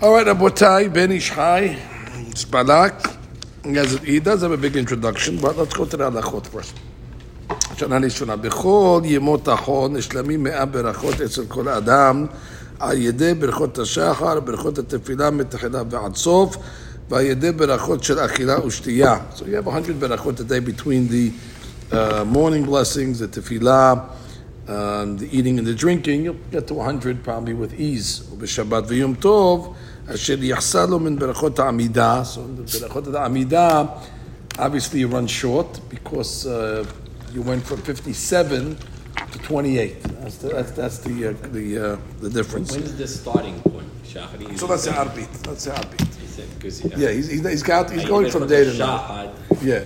All right, Abotai, Ben Ish Hai, it's Balak. He does have a big introduction, but let's go to the halachot first. שנה ראשונה, בכל ימות החול נשלמים מאה ברכות אצל כל אדם על ידי ברכות השחר, ברכות התפילה מתחילה ועד סוף ועל u'shtiyah. So you have 100 Berachot a day between the uh, morning blessings, the tefillah, um, the eating and the drinking. You'll get to 100 probably with ease. ובשבת ויום Tov. אשר יחסר לו מן ברכות העמידה, so ברכות העמידה, obviously you run short because uh, you went from 57 to 28. That's the, that's, that's the, uh, the, uh, the difference. When is the starting point? Shachari. So let's say Arbit. Let's say Arbit. Because Yeah, he's, he's, he's, got, he's going from day to night. Yeah.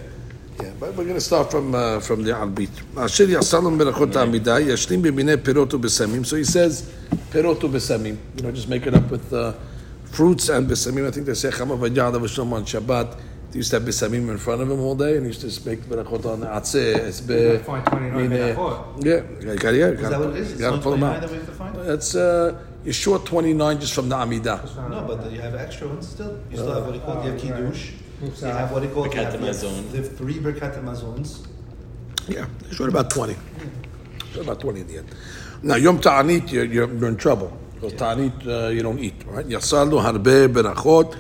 Yeah, but we're going to start from uh, from the Albit. אשר יעשלם ברכות העמידה, ישלים במיני פירות ובשמים. So he says, פירות ובשמים. You know, just make it up with uh, fruits and besamim. I think they say chama v'yada v'shom on Shabbat. They used to have besamim in front of him all day, and he used to just make berachot on atzeh, esbe. Find 29 berachot. Yeah, yeah, yeah, yeah. Is that what it is? It's Got to pull them out. that we have to find? That's uh, you're short 29 just from the Amidah. No, but you have extra ones still. You still have what he called, you have Oh, right. kiddush. You have what he called, you Birkat have, like, Hamazon. you have three Birkat Hamazons. Yeah, short about 20. Short about 20 at the end. Now, Yom Ta'anit, you're, you're, you're in trouble Because Ta'anit, uh, you don't eat, right? יסלנו הרבה ברכות,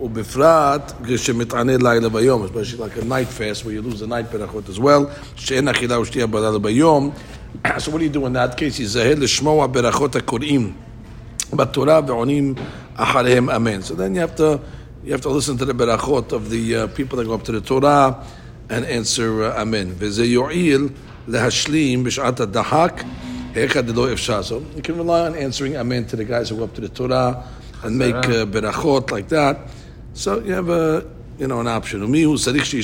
ובפרט כשמתענה לילה ביום, especially like a night fast where you lose the night ברכות as well, שאין אכילה ושתייה בלילה ביום. So what do you do in that case? ייזהר לשמוע ברכות הקוראים בתורה ועונים אחריהם אמן. So then you have to, you have to listen to the berachot of the uh, people that go up to the Torah and answer uh, amen. וזה יועיל להשלים בשעת הדחק, You can rely on answering amen to the guys who go up to the Torah and make uh, berachot like that. So you have a you know an option. You have to hear the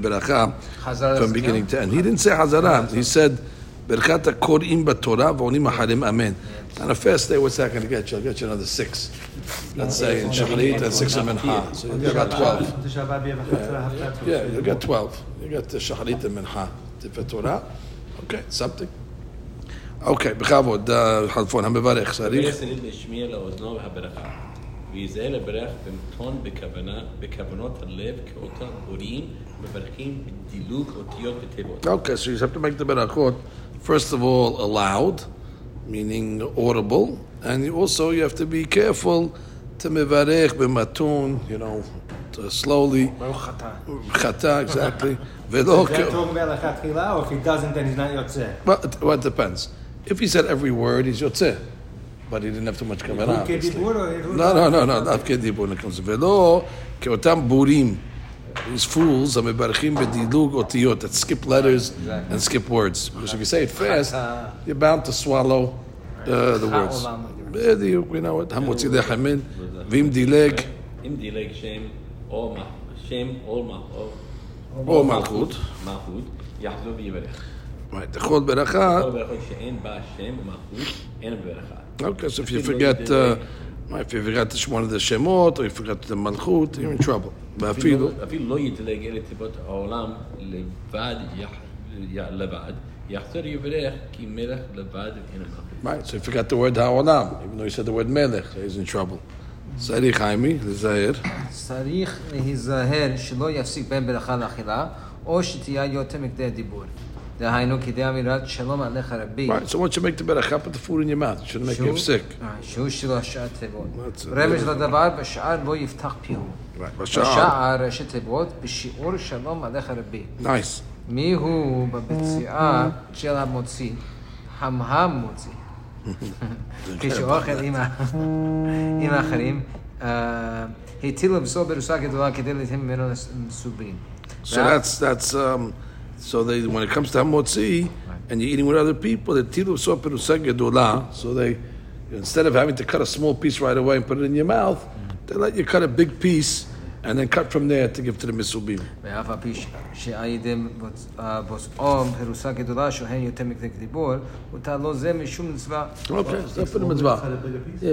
beracha from beginning to end. He didn't say hazara. He said berachat korim b'torah v'onim aharim amen. On a fast day, what's that going to get you? I'll get you another six. Let's say in Shavuot and six of Mincha. So you get about 12. Yeah, yeah, you get 12. You get the Shacharit and Mincha. The Torah. Okay, something. Okay, בכבוד, uh, חלפון, המברך, צריך. ויש צריך להשמיע לאוזנו והברכה. וייזהר לברך במתון בכוונה, בכוונות הלב כאותם בורים, מברכים בדילוג אותיות ותיבות. Okay, so you have to make the berachot, first of all, aloud, meaning audible, and you also you have to be careful to mevarech b'matun, you know, to slowly, ברוך אתה. chata, exactly, ולא Is that כ- talking about לכתחילה, or if he doesn't, then he's not יוצא? well, it, well, it depends. If he said every word, he's yotzeh, but he didn't have too much kavanah. הוא obviously. כדיבור או... No, no, no, no, not כדיבור נכנס. ולא כאותם בורים, these fools המברכים בדילוג אותיות, that skip letters Exactly. and skip words. Because if you say it fast, you're bound to swallow uh, the words. עולם. בדיוק, we know it. המוציא לחם מן, ואם דילג, אם דילג שם או מח- שם או מח- או- או מלכות, מלכות, יחזור ויברך. right, תאכול ברכה, כל ברכות שאין בה שם או מלכות, אין ברכה. okay, so if you forget, uh, right, if you forgot to one of the shemot, or you forgot the malchut, you're in trouble. ואפילו, אפילו לא ידלג אלה תיבות העולם לבד, יח- י- לבד, יחזור יברך כי מלך לבד אין מלכות. right, so you forgot the word ha'olam, even though you said the word melech, so he's in trouble. צריך חיימי, לזהר. צריך להיזהר שלא יפסיק בין ברכה לאכילה, או שתהיה יותר מכדי הדיבור. דהיינו, כדי אמירת שלום עליך רבי. Right, so once you make the berachah, put the food in your mouth. It shouldn't make you sick. אה, שהוא שלושה תיבות. That's it. רמז לדבר, בשער לא יפתח פיהו. Right, בשער. בשער ראשי תיבות, בשיעור שלום עליך רבי. Nice. מי הוא בביציאה של המוציא? המהם מוציא. כשאוכל עם ה- עם האחרים, אה, הטיל לבשור ברוסה גדולה כדי להתאים ממנו מסובין. So that's that's um, so they when it comes to hamotzi and you're eating with other people, the tilu so perusa gedola. So they instead of having to cut a small piece right away and put it in your mouth, they let you cut a big piece and then cut from there to give to the Misubim. Okay, Yeah.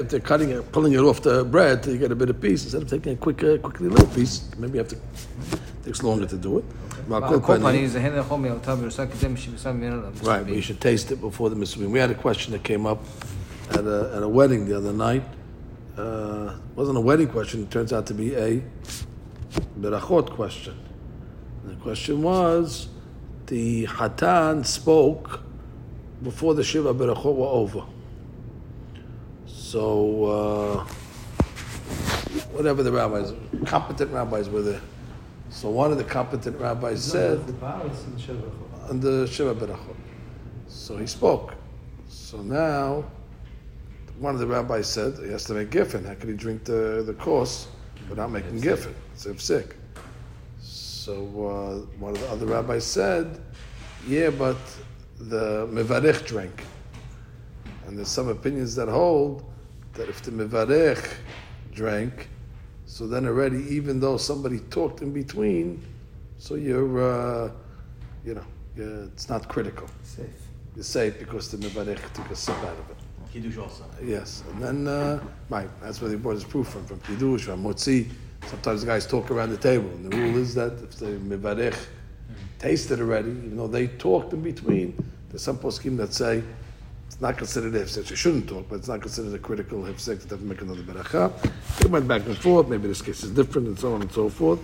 If they're cutting it, pulling it off the bread you get a bit of piece, instead of taking a quick, uh, quickly little piece, maybe you have to, it takes longer to do it. Right, but you should taste it before the Misubim. We had a question that came up at a, at a wedding the other night. Uh, wasn't a wedding question. It turns out to be a berachot question. The question was, the hatan spoke before the shiva berachot were over. So, uh, whatever the rabbis, competent rabbis were there. So one of the competent rabbis said in on the shiva berachot. So he spoke. So now, one of the rabbis said he has to make giffen. How could he drink the, the course without making giffen? It's if sick. So uh, one of the other rabbis said, yeah, but the mevarech drank. And there's some opinions that hold that if the mevarech drank, so then already, even though somebody talked in between, so you're, uh, you know, yeah, it's not critical. Safe. You're safe because the mevarech took a sip out of it. Kiddush also. Yes, and then uh, right, that's where they brought his proof from, from Kiddush, from Motzi. Sometimes the guys talk around the table, and the rule is that if the mevarech tasted already, even though they talked in between, there's some poskim that say it's not considered a hefsek. You shouldn't talk, but it's not considered a critical hefsek to have to make another beracha. They went back and forth. Maybe this case is different, and so on and so forth.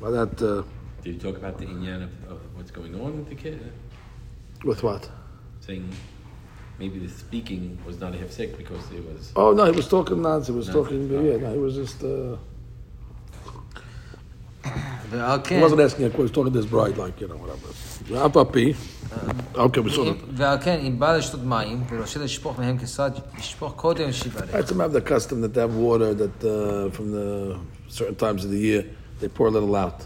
But that uh, Did you talk about the inyan of, of what's going on with the kid? with what? Saying maybe the speaking was not a hefsek because it was. Oh no, he was talking nonsense. He was Nonsense, talking. oh. Yeah, no, he was just. Uh, ועל he כן, wasn't asking a question. He was talking to his bride, like you know, whatever. אף על פי. Okay, we saw that. ועל כן, אם בא לשתות מים ורוצה לשפוך מהם כסד, ישפוך קודם שיברך. Right, some have the custom that they have water that uh, from the certain times of the year they pour a little out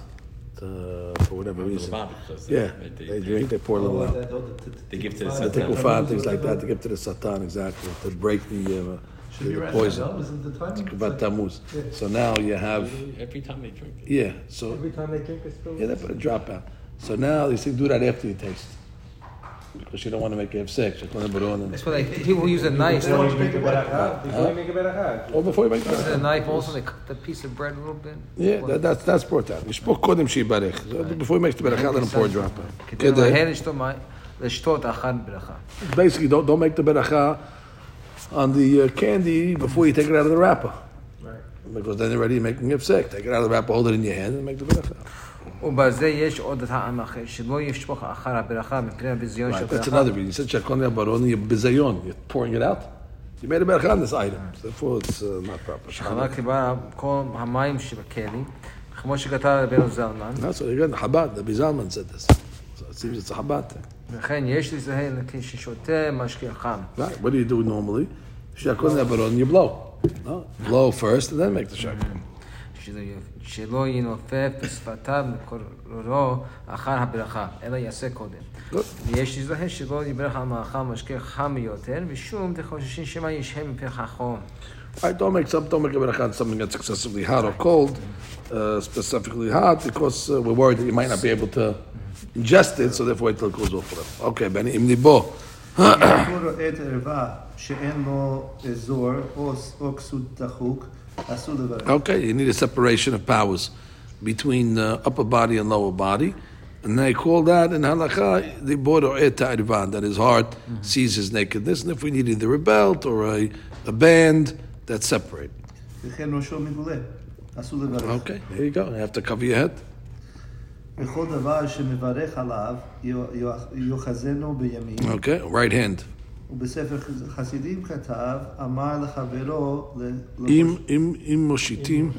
uh, for whatever reason. Because Yeah, they, they drink, they pour a little out. They give to the satan. The Satan. tikufan, things like that, to give to the satan exactly to break the, uh, Should the right. poison. No, isn't the timing? It's About like- Yeah. So now you have Every time they drink. It. Yeah. So Every time they drink a spill. yeah, they put a drop out. So now they say do that after you taste because you don't want to make it have sex. That's what they people use a knife. Before you make a berachah, oh, before you make a berachah, or before you make a knife, also they cut the piece of bread a little bit. Yeah, that, that's that's brought out. You spoke kodem shibarech before he makes the berachah, let him pour a drop. Basically, don't don't make the berachah on the uh, candy before you take it out of the wrapper, right? Because then you're already making sick. Take it out of the wrapper, hold it in your hand, and make the berachah. ובזה יש עוד טעם אחר, שלא ישפוך אחר הברכה מפני הביזיון של Right, that's ברכה. another reason. You said shakon baron, you're bizayon. You're pouring it out. You made a beracha on this item. Therefore, it's uh, not proper. שחזר קיבל כל המים שבכלי, כמו שכתב רבנו זלמן, That's what again. Chabad. The Bizalman said this. So it seems it's a Chabad thing. וכן יש להיזהר כששותה משקה חם. Right. What do you do normally? Shakon baron, you blow. No, blow first and then make the shakon. שלא- שלא ינופף בשפתיו מקורו אחר הברכה, אלא יעשה קודם. Good. ויש להיזהר שלא יברך על מאכל משקה חם יותר, משום דחוששים שמא ישהה מפי חכום. Right, don't make some, don't make a beracha on something that's excessively hot or cold, uh, specifically hot, because uh, we're worried that you might not be able to ingest it, so therefore wait till it goes off forever. Okay, Benny, im nibo. הוא רואה את ערווה שאין לו אזור או- או כסות דחוק, אסור לברך. Okay, you need a separation of powers between the upper body and lower body. And they call that in halakha the border ta'irvan, that his heart mm-hmm. sees his nakedness. And if we need either a belt or a, a band, that's separate. Okay, there you go. You have to cover your head. Okay, right hand. ובספר חסידים כתב, אמר לחברו, ל- Im, im, im moshitim.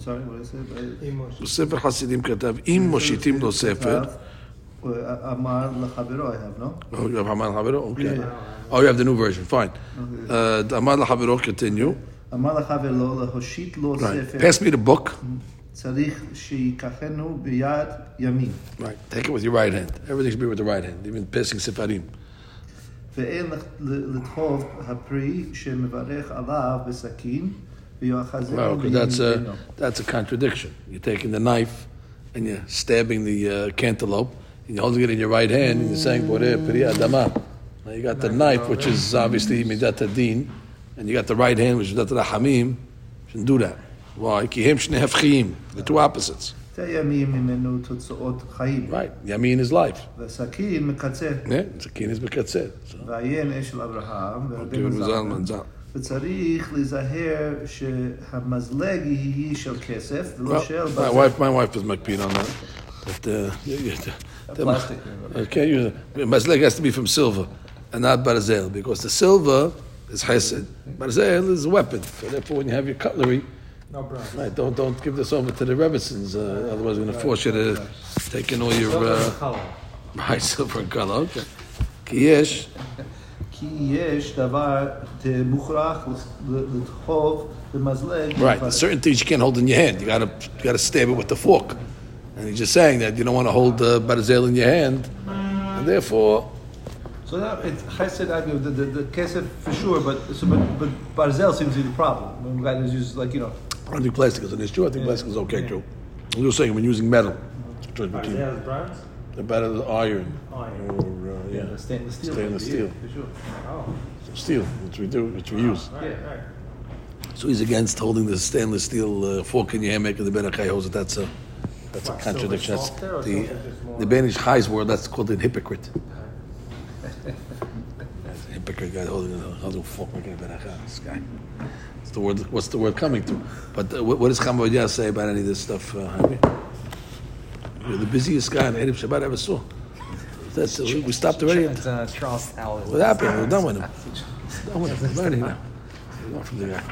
Sorry, what is it? Emotion. בספר חסידים כתב, אם מושיטים לו ספר, אמר לחברו, I have, no? oh, you have Haman Havero? Okay. Yeah. Oh, you have the new version, fine. Uh, אמר לחברו, continue. אמר לחברו להושיט לו. ספר, Pass me the book. צריך שיקחנו ביד ימין. Right. Take it with your right hand. Everything should be with the right hand, even passing sefarim. ואין לדחוף הפרי שמברך עליו בסכין, ויאחזנו Well, because that's a, בימינו. that's a contradiction. You're taking the knife and you're stabbing the uh, cantaloupe, and you're holding it in your right hand, and you're saying, Boreh Pri Adama. Now you got the knife, which is obviously Midat Adin, and you got the right hand, which is Midat Rahamim. Shouldn't do that. Why? Ki hem shnei hafchiyim. The two opposites. שתי ימים ממנו תוצאות חיים. Right. Yamin is life. וסכין מקצה. Yeah. Sakin is בקצה. So, ועיין אשל אברהם give ורבנו him זלמן. Zalman, Zal- וצריך להיזהר שהמזלג יהיה של כסף ולא Well, של my בזק. wife, my wife is McPean on that. But uh, you, you, the, plastic. Okay, you, Mazleg has to be from silver and not barzel because the silver is chesed. Barzel is a weapon. So therefore, when you have your cutlery, no problem. Right, don't don't give this over to the Rebbesons, uh, otherwise we're going to force you to take in all your uh, right silver color. Okay. Kiyesh. Right, certain things you can't hold in your hand. You gotta you gotta stab it with the fork, and he's just saying that you don't want to hold the uh, barzel in your hand, and therefore. So now it's chesed agnew, the, the, the kesef for sure, but, so, but, but barzel seems to be the problem. When guys use, like, you know, I don't think plastic is an issue. I think plastic is okay too. I'm just saying when using metal, it's a choice between Barzel is bronze? the better the iron Iron. or uh, yeah, the stainless steel. Stainless steel. for sure. Oh, steel, which we do, which we use. right, right. So he's against holding the stainless steel uh, fork in your hand, making the berachai holds. That's a that's a What, contradiction. That's silver the silver just the Ben Ish Chai's word. That's called an hypocrite picker guy holding how the fuck we're going to this guy. What's the word? What's the word coming to? But uh, what, what, does Chacham Ovadia say about any of this stuff? Uh, Jaime? You're the busiest guy in Erev Shabbat I ever saw. That's, we, we stopped already. It's, uh, Charles Howell. What happened? We're done with him. Done with him. Now. From the guy.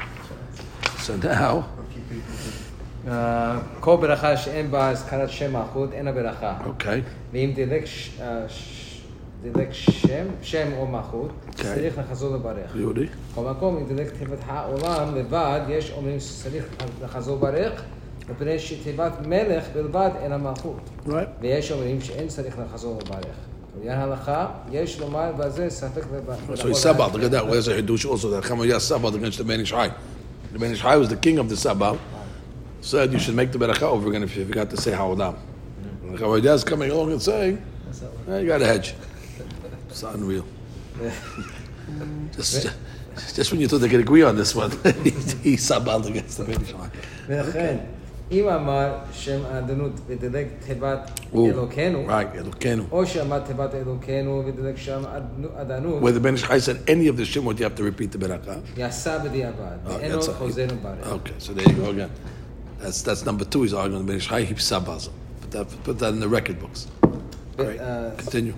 So now. כל ברכה שאין אה, דילג שם, שם או מלכות, אוקיי. צריך לחזור לברך. Yehudi. בכל מקום, אם דילג תיבת העולם לבד, יש אומרים שצריך לחזור לברך, מפני שתיבת מלך בלבד אין המלכות. Right. ויש אומרים שאין צריך לחזור לברך. לעניין ההלכה, יש לומר בזה ספק לברך. So he sabbat. Look at that. Where's a Hidush also that Chamayah sabbat against the was king of the sabbat. Said you should make the beracha over again if you forgot to say ha'olam. And coming along and saying, "Eh, you got a hedge. It's unreal. just, just when you thought they could agree on this one, he, he sabaled against the Beit ולכן, אם אמר שם האדנות ודילג תיבת אלוקינו, right, אלוקינו, או שאמר תיבת אלוקינו ודילג שם אדנות, where the Ben Ish Hai said any of the שמות, you have to repeat the ברכה. יעשה בדיעבד, ואינו חוזרנו בארץ. Okay, so there you go again. That's, that's number two, he's arguing the Ben Ish Hai, he sabals him. Put that, put that in the record books. Right. Continue.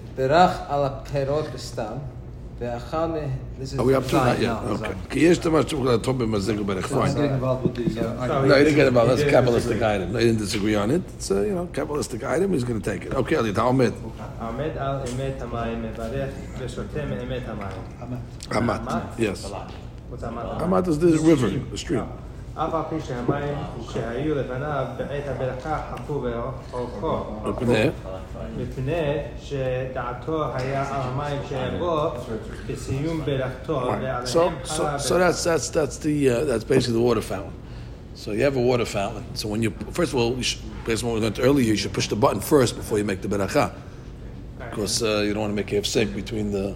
Are we up to that yet? Okay. Fine. No, he didn't get involved. That's a Kabbalistic item. They didn't disagree on it. It's a, you know, Kabbalistic item. He's going to take it. Okay, Ali, ta omed. Omed al emet hamayim mevarech emet. Amat. Yes. What's amat? Amat is the river, the stream. Ah. אף על פי שהמים שהיו לפניו בעת הברכה חפו באורכו. מפני? מפני שדעתו היה על המים שיבוא בסיום ברכתו Right. So, ועליהם so, חלה so that's that's that's the uh, that's basically the water fountain. So you have a water fountain. So when you first of all, you should, based on what we learned earlier, you should push the button first before you make the beracha, because uh, you don't want to make a sync between the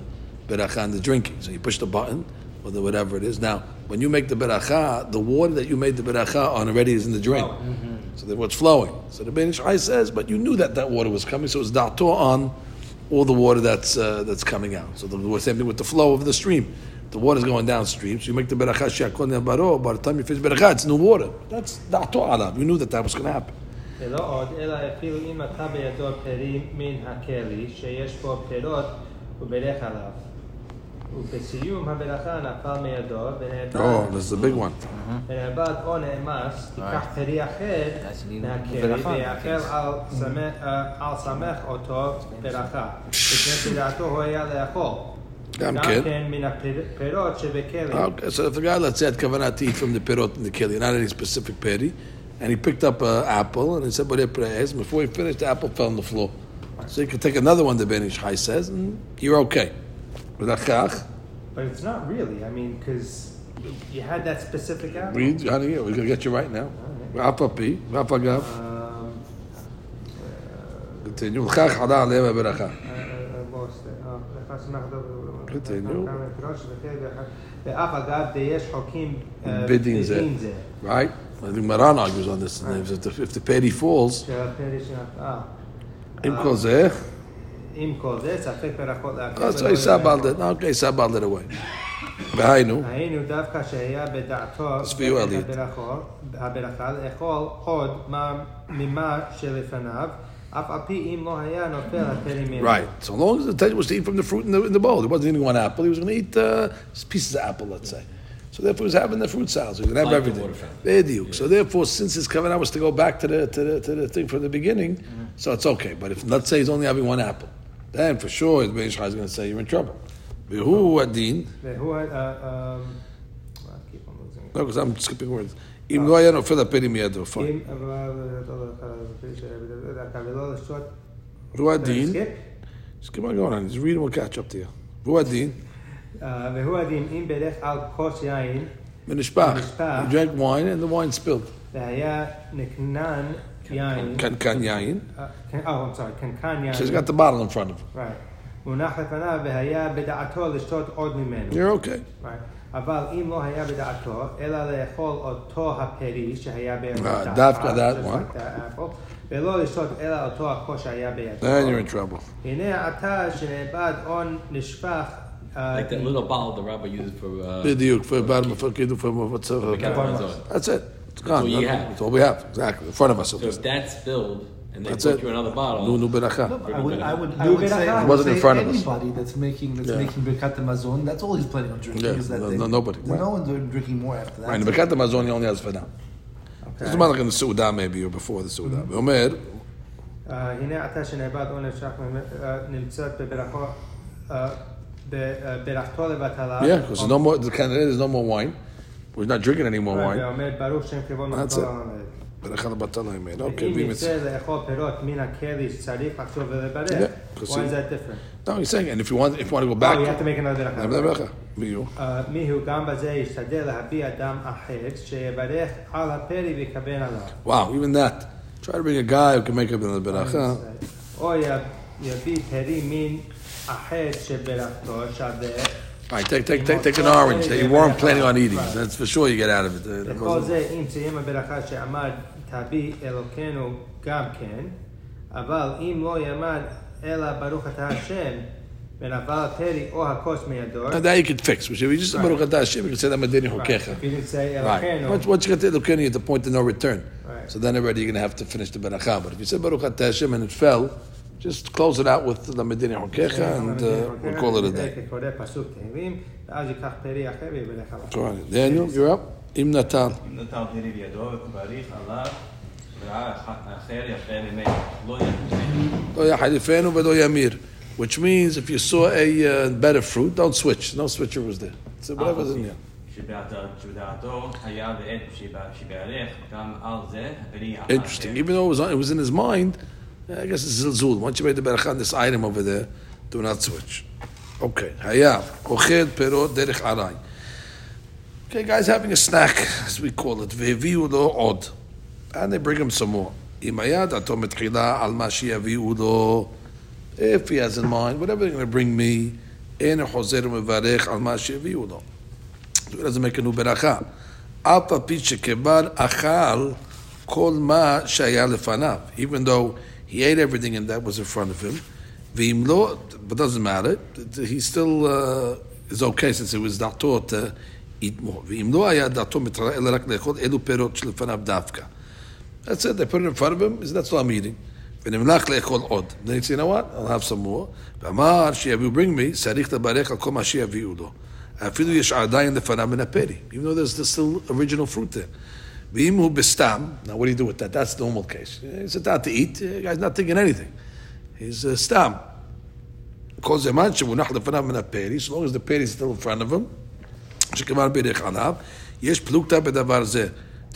beracha and the drinking. So you push the button, or the whatever it is. Now, when you make the beracha, the water that you made the beracha on already is in the drain. Oh, mm-hmm. So then what's flowing? So the Ben Ish Hai says, but you knew that that water was coming, so it's da'to on all the water that's, uh, that's coming out. So the same thing with the flow of the stream. The water is going downstream, so you make the beracha shakon baro. By the time you finish beracha, it's new water. That's da'to alab. You knew that that was going to happen. Oh, this is a big one. Okay, so if the guy, let's say, had kavanah to eat from the perot in the keli, not any specific peri, and he picked up an apple and he said, "But. Before he finished, the apple fell on the floor. So you could take another one. The Ben Ish Hai says, and you're okay. With achach, But it's not really, I mean, because you had that specific apple. read, honey, we're going to get you right now. Rafa pi, Rafa gav, Um, continue. Chach hada aleva beracha. Continue. ואף אגב, ויש חוקים אה, בדין זה. בדין זה. Right? I think Maran argues on this. If the, if the peri falls, שהפרי שנפל. im kol zeh, עם כל זה, ספק ברכות להקל. אז ולא he sabaled לברכות. it. Okay, sabaled it away. והיינו, היינו דווקא שהיה בדעתו צביעו עלית. הברכות- הברכה לאכול עוד מה- ממה שלפניו, אף על פי אם לא היה נופל הפרי ממנו. right. So long as the intention was to eat from the fruit in the, in the bowl, he wasn't eating one apple. He was going to eat uh, pieces of apple, let's say. So therefore, he was having the fruit salad. So he could have Like the everything. water fountain. Bediuk. So therefore, since his covenant was to go back to the to the, to the thing from the beginning, so it's okay. But if let's say he's only having one apple, then for sure the Ben Ish Chai is going to say you're in trouble. Behu adin. והוא... אה, אה, I keep on losing it. No, because I'm skipping words. אם לא היה נופל הפרי מידו, fine. אם אבל... ולא לשתות... והוא הדין, skip? just keep on going on, just read and we'll catch up to you. והוא הדין, אה, והוא הדין אם ברך על כוס יין ונשפך. ונשפך. He drank wine and the wine spilled. והיה נקנן יין... קנקן יין. אה, כן, Oh, I'm sorry, קנקן יין. So he's got the bottle in front of him. Right. מונח לפניו והיה בדעתו לשתות עוד ממנו. You're okay. Right. אבל אם לא היה בדעתו, אלא לאכול אותו הפרי שהיה בידו. Ah, דווקא that just one. like that apple, ולא לשתות אלא אותו הכוס שהיה בידו. Then you're in trouble. הנה עתה שנאבד הון נשפך. אה, Like that little bottle the rabbi uses for. Uh, בדיוק, for bottom, for kiddu, for what's uh, Kavana's That's it. It's gone. all you have. That's all we have. Exactly. In front of us. so if that's spilled and they That's put it. you another bottle, Nu nu beracha. I would, I would, I You would get a say, car. I It would wasn't in say front of us. anybody that's making that's Yeah. making birkat mazon, that's all he's planning on drinking. Yeah, is that no- thing. no- nobody. There's no one doing- drinking more after that. Right, in the Bekat Amazon, he only has for now. It's about like in the Suda maybe, or before the Suda. ואומר, אה, הנה עתה שנאבד הון נשפך אה, נמצאת בברכו. אה, בברכתו לבטלה. yeah, because there's no more, the candidate, there's no more wine. We're not drinking any more wine. ועומד ברוך שם כבוד That's מלכו it. לעמד. ברכה לבטלה, amen. Okay, אם ואם ירצה it's... לאכול פירות מן הכלי שצריך לחשוב ולברך, Yeah, why because is he- that different? No, he's saying, and if you want, if you want to go Oh, back... you have to make another have ברכה. the ברכה. ויהיו. אה, מיהו גם בזה ישתדל להביע דם אחר, שיברך על הפרי ויכוון עליו. Wow, even that. Try to bring a guy who can make up another ברכה. או י- יביא פרי מין אחר שברכתו שווה. All right, take, take, take, take an orange that you weren't planning on eating. That's for sure you get out of it. Uh, that וכל wasn't- זה אם סיים הברכה שאמר תביא אלוקינו גם כן, אבל אם לא יאמר אלא ברוך אתה השם, ונפל הפרי או הכוס מידו, And that you could fix. Which if you just Baruch Atah Hashem, you can say that Medini Right. Hokecha. If you didn't say Right. אלוקינו, Once, once you get to Elokeni at the point of no return. Right. So then already you're going to have to finish the Beracha. But if you said Baruch Atah Hashem and it fell, just close it out with the Medini Hokecha and uh, we'll call it a day. קורא פסוק תהילים, ואז ייקח פרי אחר ויברך עליו. Go on. Daniel, you're up. Im Natal. אם נתן פרי בידו ובריך עליו, וראה אחר יפה ממנו, לא יחליפנו. Lo yahadifenu v'lo yamir. Which means if you saw a uh, better fruit, don't switch. No switcher was there. So whatever's in there. שבדעתו- שבדעתו היה בעת שבע- שבערך, גם על זה הפרי האחר. Interesting. Even though it was, it was in his mind, I guess it's zilzul. Once you made the beracha on this item over there, do not switch. Okay. Hayav. Oched perot derech aray. Okay, guys having a snack, as we call it. Ve'eviu lo od. And they bring him some more. Im hayad ato metchila al ma sheyaviu lo. If he has in mind, whatever they're going to bring me, en chozer mevarech al ma sheyaviu lo. So he doesn't make a new beracha. אף על פי שכבר אכל כל מה שהיה לפניו, even though he ate everything and that was in front of him, ואם לא, but doesn't matter, he still uh, is okay since it was דעתו to eat more. ואם לא היה דעתו מתראה אלא רק לאכול אלו פירות שלפניו דווקא. That's it, they put it in front of him, that's what I'm eating. ונמלך לאכול עוד. Then he said, you know what, I'll have some more. ואמר שיביאו bring me, צריך לברך על כל מה שיביאו לו. אפילו יש עדיין לפניו מן הפרי, even though there's still original fruit there. ואם הוא בסתם, now what do you do with that? That's the normal case. He's out to eat, the guy's not thinking anything. He's uh, סתם. כל זמן שמונח לפניו מן הפרי, so long as the peri is still in front of him, שכבר בירך עליו, יש פלוגתא בדבר זה.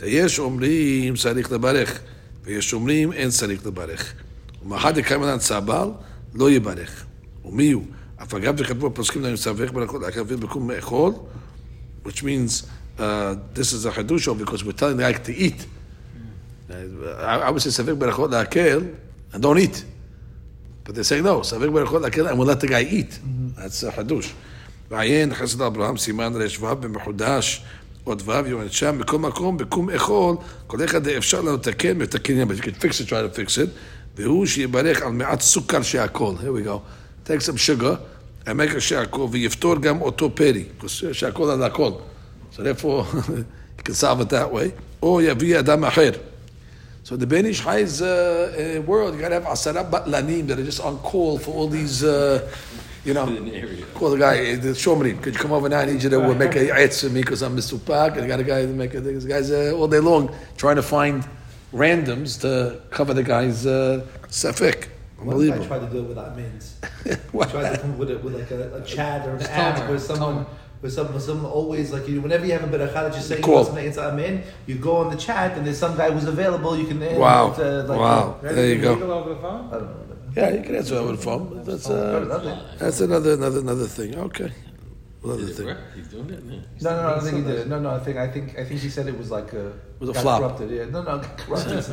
יש אומרים צריך לברך, ויש אומרים אין צריך לברך. ומאחד דקיימנן סבל, לא יברך. ומי הוא? אף אגב וכתבו הפוסקים להם סבך ברכות להקרב בקום מאכול, which means uh, this is a חידוש because we're telling the guy to eat. Uh, I, I would say סבך ברכות להקל, and don't eat. But they say no, סבך ברכות להקל, and we'll let the guy eat. That's a חידוש. ועיין חסד אברהם, סימן רשו במחודש, עוד ו' יורד שם, בכל מקום, בקום אכול, כל אחד אפשר לתקן, מתקנים, but you can fix it, try to fix it, והוא שיברך על מעט סוכר שהכל, here we go, take some sugar, a שהכל, ויפתור גם אותו פרי, שהכל על הכל. So therefore, you can solve it that way. Oh yeah, Adam Acher. So the Ben uh, uh, world, you got to have Asara Batlanim that are just on call for all these, uh, you know. Call the guy, uh, the Shomrim, could you come over now? I need you to will make a etz for me because I'm Mr. Pak. And I got a guy to make a This guy's uh, all day long trying to find randoms to cover the guy's uh, sefik. Unbelievable. I try to do it without means. I try to come with, it, with like a, a chat or an ad where someone. where some where someone always like you whenever you have a bit of challenge just saying Cool. you want something it's amen you go on the chat and there's some guy who's available you can uh, Wow. it's, uh, like, Wow. Ready There to you go. legal over the phone? I don't know. Yeah, you can answer over the phone. but That's, Oh, uh, nothing. that's another, another, another thing. Okay. Another Did it thing. work? He's doing it? Yeah. No, no, no, I don't think he did it. No, no, I think I think I think he said it was like uh, was a got flop. Corrupted, yeah. No, no, got corrupted.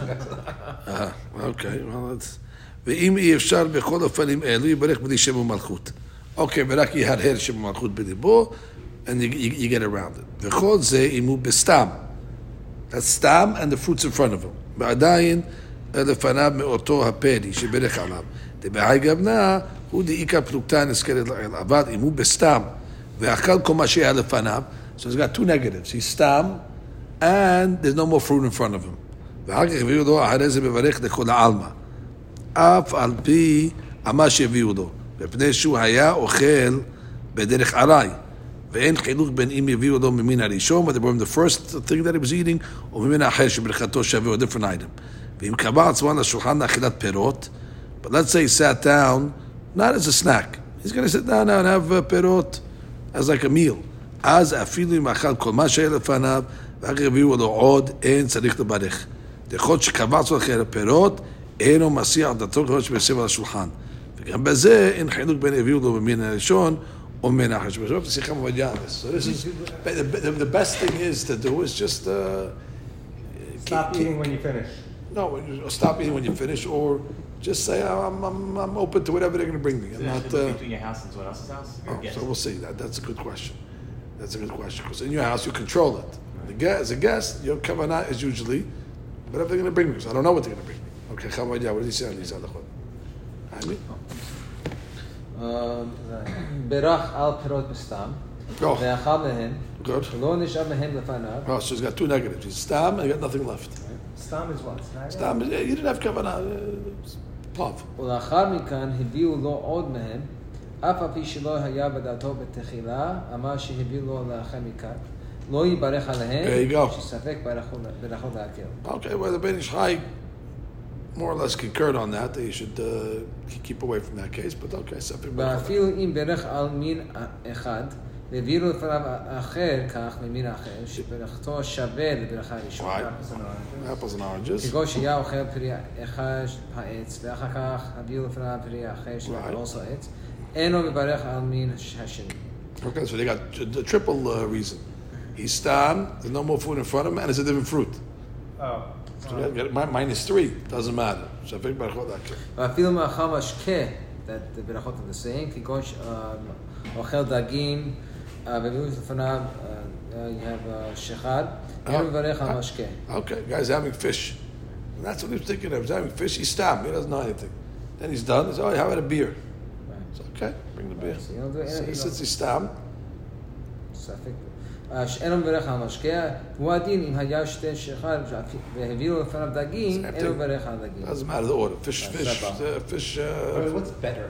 אה, אוקיי, well, that's... ואם אי אפשר בכל אופנים אלו, יברך בלי שם ומלכות. אוקיי, ורק יהרהר שם ומלכות בליבו, and you, you, you get around it. וכל זה אם הוא בסתם. That's סתם and the fruits in front of him. ועדיין לפניו מאותו הפרי שברך עליו. דבהי גבנה הוא דאיכא פלוגתא נזכרת לעיל. אבל אם הוא בסתם, ואכל כל מה שהיה לפניו, so he's got two negatives. He's סתם, and there's no more fruit in front of him. ואחר כך הביאו לו, אחרי זה מברך לכל העלמא. אף על פי מה שהביאו לו, מפני שהוא היה אוכל בדרך ארעי. ואין חילוק בין אם הביאו לו ממין הראשון, whether from the first thing that he was eating, או ממין האחר שברכתו שווה, או different item. ואם קבע עצמו על השולחן לאכילת פירות, but let's say he sat down, not as a snack, he's going to sit down now and have uh, פירות as like a meal. אז אפילו אם אכל כל מה שהיה לפניו, ואחר כך הביאו לו עוד, אין צריך לברך. יכול שקבע עצמו לאכיל הפירות, אינו מסיע על דתו ככל שמסב על השולחן. וגם בזה אין חילוק בין הביאו לו במין הראשון umenachas. So this is the, best thing is to do is just uh, stop keep, eating when you finish. No, stop eating when you finish, or just say oh, I'm, I'm, I'm open to whatever they're going to bring me. I'm so not uh, between your house and someone else's house. Oh, so we'll see. That that's a good question. That's a good question because in your house you control it. The guest, as a guest, your kavanah is usually whatever they're going to bring me. Because I don't know what they're going to bring me. Okay, what do you say on these halachot? I mean. בירך על פירות בסתם, go. ואכל מהם, Good. ולא נשאר מהם לפניו, Oh, so he's got two negatives. He's stam and he got nothing left. Stam is what? Snack? Stam, yeah, you didn't have kavanah. Uh, pav. ולאחר מכן הביאו לו עוד מהם, אף על פי שלא היה בדעתו בתחילה, אמר שהביאו לו לאחר מכן. לא יברך עליהם, There you go. שספק ברכו ברכו להקל. Okay, well, the Ben Ish Chai more or less concurred on that. That you should uh, keep away from that case. But okay, something. ואפילו אם בירך על מין אחד, והביאו לפניו אחר כך ממין אחר, שברכתו שווה לברכה הראשונה. Right. Apples and oranges. כגון שהיה אוכל פרי אחד העץ, ואחר כך הביאו לפניו פרי אחר של Right. also עץ, אינו מברך על מין השני. Okay, so they got t- the triple uh, reason. He's stam, there's no more food in front of him, and it's a different fruit. Oh. minus three doesn't matter. Shafik berachot akeh. Afilu ma'achal ke that the berachot are the same. Kigosh um, ochel dagim uh, ve'vilu lefanav uh, uh, you have shechad. Ah, ah, okay, guy's having fish. And that's what he's thinking of. He's having fish. He stopped. He doesn't know anything. Then he's done. He "Oh, how about a beer?" Right. It's okay. Bring the beer. Right, so you don't do it, so he sits. he's stopped. Suffolk. אה, שאינו מברך על משקה, הוא הדין אם היה שתי שחד והביאו לפניו דגים, Same אינו thing. מברך על דגים. Doesn't matter the order. Fish, That's fish, not uh, fish I mean, uh, what's better?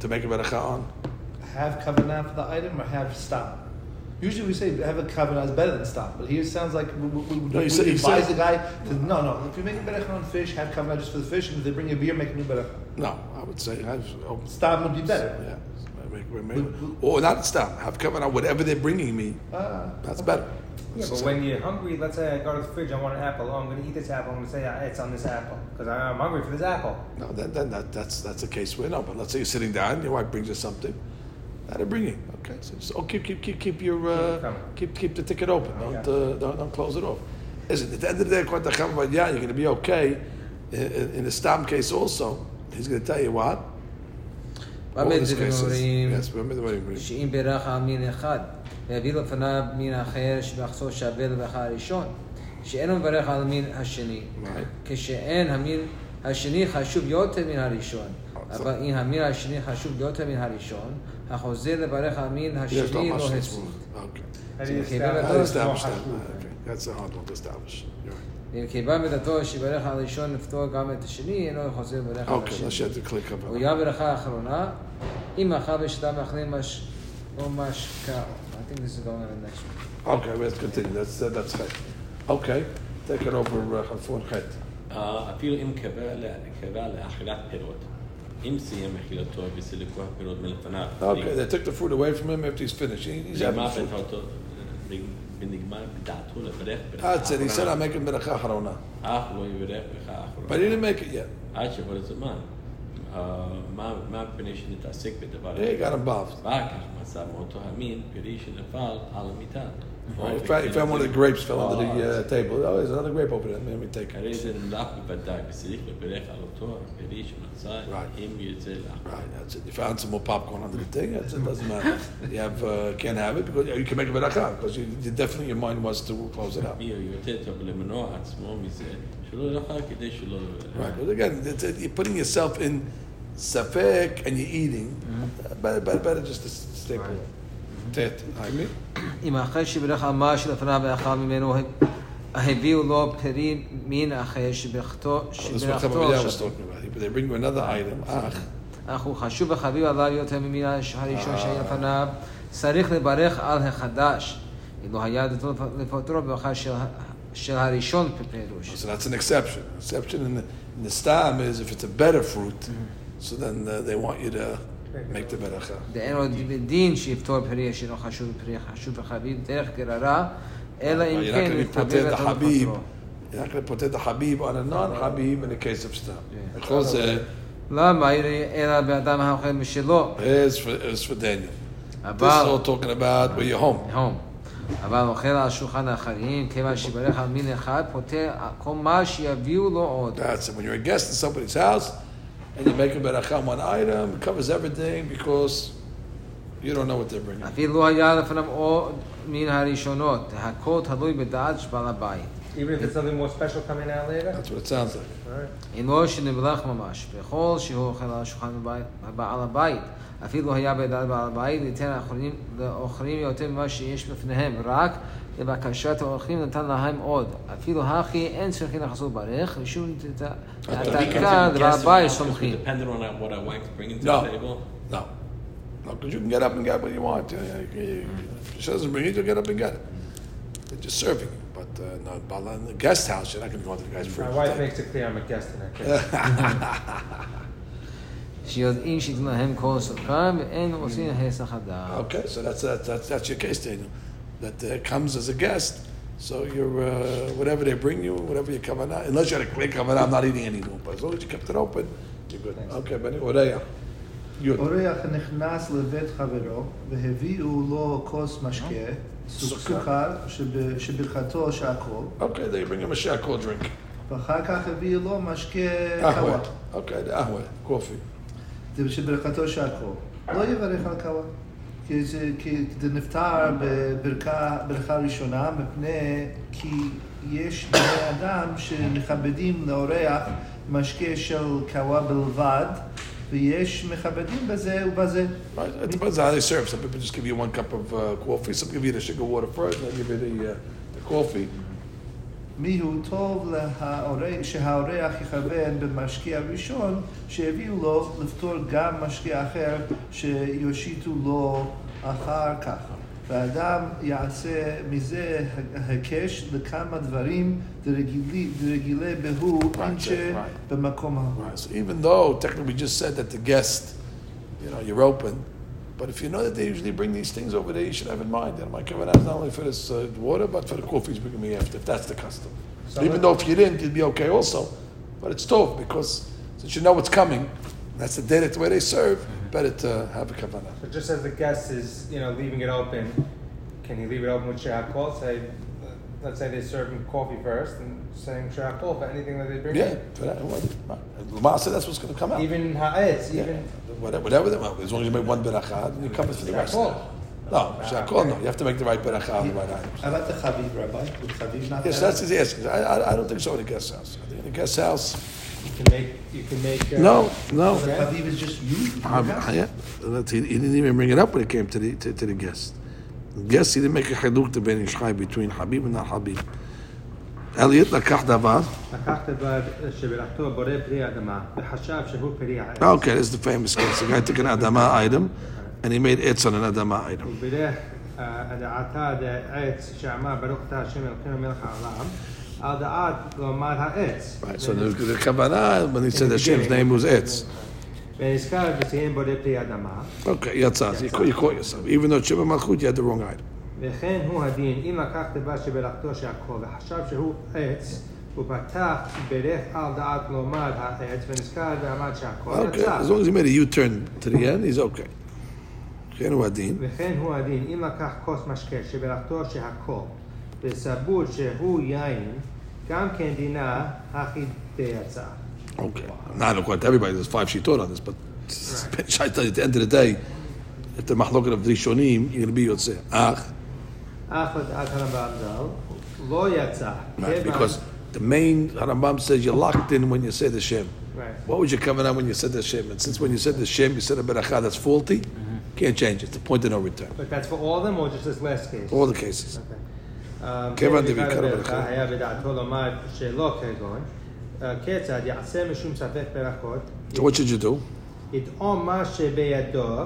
to make a beracha on. Have kavanah for the item or have stam? Usually we say have a kavanah is better than stam, but here it sounds like we, we, we, No, you we say- you advise say- the guy to no, no. If you make a berachah on fish, have kavanah just for the fish, and if they bring you a beer, make a new berachah. No, I would say have oh, Stam would be better. yeah, make, make, make, or not stop. Have come out whatever they're bringing me. Ah, That's better. Yeah, but when you're hungry, let's say I go to the fridge, I want an apple. Oh, I'm going to eat this apple. I'm going to say ah, it's on this apple because I'm hungry for this apple. No, then, then that, that's that's a case where no. But let's say you're sitting down, your wife brings you something. That are bringing. You. Okay, so just, oh, keep keep keep keep your uh, keep keep the ticket open. Don't, Okay. uh, don't don't close it off. Listen, at the end of the day, according to Chacham, yeah, you're going to be okay. In, in, in the stam case, also, he's going to tell you what. All במה these דברים cases- אומרים Yes, remember the way you bring. שאם בירך על מין אחד ויביא לפניו מין אחר שבחצו שווה לברכה הראשון, שאינו מברך על המין השני, כשאין המין השני חשוב יותר מן הראשון. אבל אם המין השני חשוב יותר מן הראשון, החוזר לברך על המין There's not השני much לא to הצליח. Okay. How do you Okay, establish I but- established that. חשוב? Okay. That's a hard one to establish. You're right. ואם קיבל מדתו שיברך על הראשון לפתור גם את השני, אינו חוזר לברך על Okay, let's השני. have to click up. הוא יהיה ברכה האחרונה, אם אכל בשתה מאכלים מש... או משקה. I think this is going on the next one. Okay, let's continue. That's uh, that's chet. Okay, take it over. Uh, Halfon chet. אה, אפילו אם קבע לה- קבע לאכילת פירות. אם סיים אכילתו וסילקו הפירות מלפניו. Okay, they took the fruit away from him after he's finished. He, he's having נגמר fruit. בדעתו, ונגמר בדעתו לברך ברכה That's it. He said, I'm האחרונה. making beracha harona. אך לא יברך ברכה But he האחרונה. didn't make it yet. עד שיבוא לזמן. אה, מה מה מפני שנתעסק בדבר Yeah, he got involved. ואחר כך מצא מאותו המין פרי שנפל על המיטה. If, I, if I one of the grapes fell under the uh, table, oh, there's another grape over there. Let me take it. Right. Right. That's it. If I had some more popcorn under the thing, it. Doesn't matter. You have uh, can't have it because you can make a berachah because you, you, definitely your mind wants to close it up. Right. But again, it's, it, you're putting yourself in safek and you're eating. Mm-hmm. Better, better, better just to stay right. I mean. אם אחרי שברך על מה שלפניו ואכל ממנו, הביאו לו פרי מין אחר שברכתו Well, this is what שברכתו Chaviah was עכשיו. talking about. But they bring you another item. Ach. אך הוא חשוב וחביב עליו יותר ממין הראשון שהיה לפניו, צריך לברך על החדש. אם לא היה דתו לפטרו בברכה של- של הראשון בפירוש. So that's an exception. Exception in the, in the stam is if it's a better fruit, so then uh, they want you to make the beracha. דאין לו דין שיפטור פרי אשר לא חשוב פרי חשוב וחביב דרך גררה, אלא אם You're not כן going to be יתחבר potet the דתו habib. לפטרו. You're not going to potet the habib on a non-habib in the case of stam. Because uh, למה? אלא באדם האוכל משלו. is for is for Daniel. This is אבל... all talking about where you're home. הום. אבל אוכל על שולחן האחרים, כיוון שיברך על מין אחד, פוטר כל מה שיביאו לו עוד. That's it. When you're a guest in somebody's house and you make a beracha on one item, it covers everything because you don't know what they're bringing. אפילו לא היה לפניו עוד מן הראשונות, הכל תלוי בדעת בעל הבית. Even if it's something more special coming out later? That's what it sounds like. Alright. אם לא שנבלח ממש, וכל שהוא אוכל על שולחן הבית- בעל הבית, אפילו היה בדעת בעל הבית, ניתן האחרונים לאוכלים יותר ממה שיש בפניהם, רק לבקשת האורחים נתן להם עוד. אפילו הכי אין צריכים לחזור ברך, ושום העתקה לבעל הבית סומכים. Depending on what I want to bring into No. the table. No. No, because you can get up and get what you want. Uh, you- you- If she doesn't bring it, you get up and get it. They're just serving you. But uh, no, but in the guest house, you're not going to go into the guy's fridge. My wife makes it clear I'm a guest in that case. שיודעים שייתנו להם כל סוכם, ואין עושים היסח הדעת. Okay, so that's, that's, that's, that's your case, Daniel. That uh, comes as a guest. So you're, uh, whatever they bring you, whatever you come out, unless you had a quick come out, I'm not eating anymore. But as long as you kept it open, you're good. Okay, Benny, Oreya. Good. אורח נכנס לבית חברו והביאו לו כוס משקה, סוכר שב- שברכתו שהכל, Okay, they bring him a shakol drink. ואחר כך הביאו לו משקה קווה, Ahwe. Okay, the ahwe, coffee. זה שברכתו שהכל. לא יברך על קווה. כי זה, נפטר בברכה, ברכה ראשונה, מפני כי יש בני אדם שמכבדים לאורח משקה של קווה בלבד, ויש מכבדים בזה ובזה. It depends on how they serve. Some people just give you one cup of uh, coffee. Some give you the sugar water first, and give you the, uh, the coffee. מיהו טוב להאורח, שהאורח יכוון במשקיע הראשון, שהביאו לו לפתור גם משקיע אחר שיושיטו לו אחר כך. והאדם יעשה מזה הקש לכמה דברים דרגילי, דרגילי בהו right. במקום ההוא. So even though technically we just said that the guest, you know, you're open, but if you know that they usually bring these things over there, you should have in mind that my kavanah is not only for this uh, water, but for the coffee he's bringing me after, if that's the custom. So even though if you didn't, you'd be okay also. But it's tough because since you know what's coming, that's the day that's where they serve, better to have a kavanah. So just as the guest is, you know, leaving it open, can you leave it open with shahakol? Say, let's say they serve him coffee first and saying shahakol for anything that they bring Yeah, in. for that, what- right. Lamasa, that's what's going to come out. Even ha'etz, Yeah. even Whatever, whatever they want. As long as you make one berachah, then you cover for the rest. shahakol. No, Shakol, no. You have to make the right beracha on the right items. How about the Chaviv, Rabbi? Would Chaviv not Yes, that's his asking. I, I, I don't think so in a guest house. I think in a guest house, You can make, you can make. uh, no, no. The Chaviv is just you. your Um, yeah, he, he didn't even bring it up when it came to the to, to the guest The guest he didn't make a chiluk to ben Yishchai between Habib and not Habib. Elliot לקח דבר. לקח דבר שבלכתו בורא פרי אדמה, וחשב שהוא פרי העץ. Okay, this is the famous case. The guy took an Adama item and he made etz on an Adama item. וברך הדעתה דעץ שאמר ברוך אתה השם אלוקינו מלך העולם, על דעת לומר העץ. Right, so the, the Kavanah, when he said Hashem's name was etz. Okay, יצא. You caught yourself. Even though Shema Malchut, you had the wrong item. וכן הוא הדין, אם לקח דבר שבלכתו שהכל, וחשב שהוא עץ, הוא פתח, ברך על דעת לומר העץ, ונזכר ועמד שהכל Okay, יצא. as long as he made a U-turn to the end, he's okay. כן הוא הדין. וכן הוא הדין, אם לקח כוס משקה שבלכתו שהכל, וסבור שהוא יין, גם כן דינה הכי דיצה. Okay. Not according everybody, there's five shitot on this, but right. at the end of the day, if the mahloket of Rishonim, you're going to be Yotze. Ach. Right, because the main Harambam says you're locked in when you say the Shem. Right. What was your covenant when you said the Shem? And since when you said the Shem, you said a beracha that's faulty, mm-hmm. can't change it. It's the point of no return. But that's for all of them or just this last case? All the cases. Okay. Um, כן, דבעיקר ברכת הברכה. היה בדעתו לומר שלא כגון, אה, כיצד יעשה משום ספק ברכות, So what should you do? יטעום מה שבידו,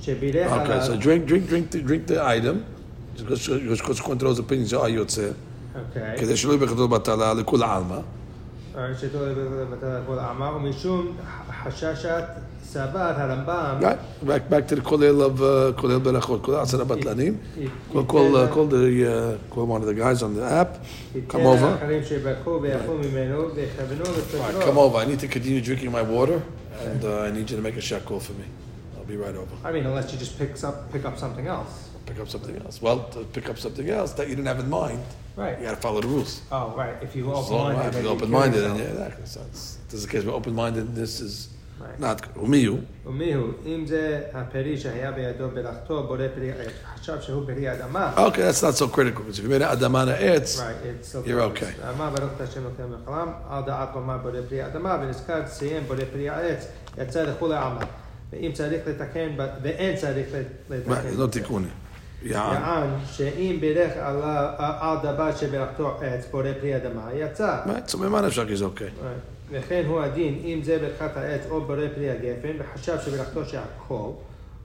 שבירך Okay, so עליו, drink, drink, drink, the, drink the item. because because according to those opinions, you are Yotzeh. אוקיי, כדי שלא יהיה בכתוב בטלה לכול עלמא. אה, שתו לבטל כל העמה, ומשום חששת Shabbat, Harambam. Right, back, back to the Kolel of uh, Kolel Berachot, Kolel Asar Batlanim. Call, call, uh, call, the, uh, call one of the guys on the app. Come over. Right, come over. I need to continue drinking my water, and uh, I need you to make a shakul for me. I'll be right over. I mean, unless you just pick up, pick up something else. Pick up something else. Well, to pick up something else that you didn't have in mind. Right. You got to follow the rules. Oh, right. If you open-minded, if you open-minded, yeah, exactly. So this is the case. We're open-minded. This is Not good. ומיהו? ומיהו, אם זה הפרי שהיה בידו בלכתו בורא פרי עץ, חשב שהוא פרי אדמה. Okay, that's not so critical because if you made it's still You're okay. אמר ברוך את השם אלוקים לחלם, על דעת לומר בורא פרי אדמה, ונזכר סיים בורא פרי העץ, יצא לכולי עלמא. ואם צריך לתקן, ואין צריך לתקן. no תיקוני. יען. שאם בירך על דבר שבלכתו עץ, בורא פרי אדמה, יצא. Right, so ממה נפשק is okay. Right. וכן הוא הדין, אם זה ברכת העץ או בורא פרי הגפן, וחשב שברכתו שהכל,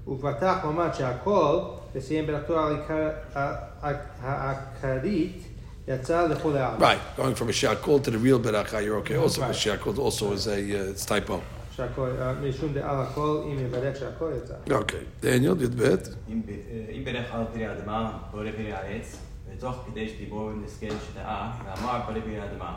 ופתח לומר שהכל, וסיים ברכתו העיקרית, יצא לכולי העם. Right, going from a shakol to the real beracha, you're okay. Also, Right. the shakol also is a uh, it's typo. שהכל, אה, משום דעל הכל, אם יברך שהכל יצא. Okay, Daniel, י"ב. אם ב- אה, אם ברך על פרי האדמה, בורא פרי העץ, ותוך כדי שדיבור נזכה שטעה, ואמר בורא פרי האדמה.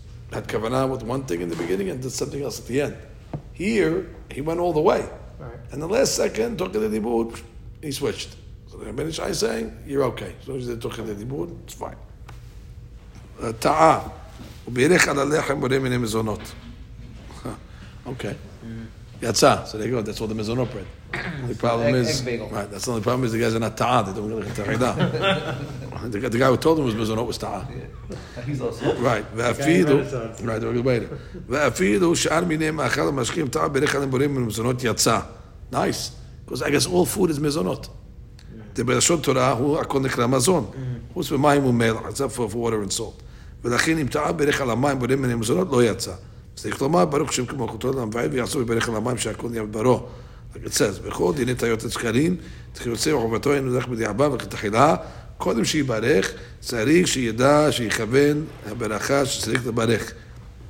had kavanah with one thing in the beginning and did something else at the end. Here he went all the way, Right. and the last second took the dibur, he switched. So the Rebbeinu Shai is saying you're okay. As long as they took the dibur, it's fine. Uh, Ta'a, ובירך על הלחם בורא מיני מזונות. Okay. יצא, so there you go, that's all the mezonot bread. The problem Egg- is, egg bagel. right, that's the only problem is the guys are not ta'ah, they don't really get ta'ah. the, guy- the guy who told him was mezonot was ta'ah. He's also. Right, ואפילו, Renaissance. right, we'll later. ואפילו שאר מיני מאכל המשקים טעה ברך עליהם בוראים ממזונות יצא. Nice, because I guess all food is מזונות. זה בלשון תורה הוא הכל נקרא מזון. חוץ ממים ומלח, except for for water and salt. ולכן אם טעה ברך על המים בוראים מן המזונות לא יצא. צריך לומר, ברוך שם כמו אחותו למבאי ויעשו וברך על המים שהכל נהיה בברו. לקצץ, בכל דיני תאיות שקלים, תחיוצה וחובתו אין מלך בדיעבה וכתחילה, קודם שיברך, צריך שידע, שיכוון הברכה שצריך לברך.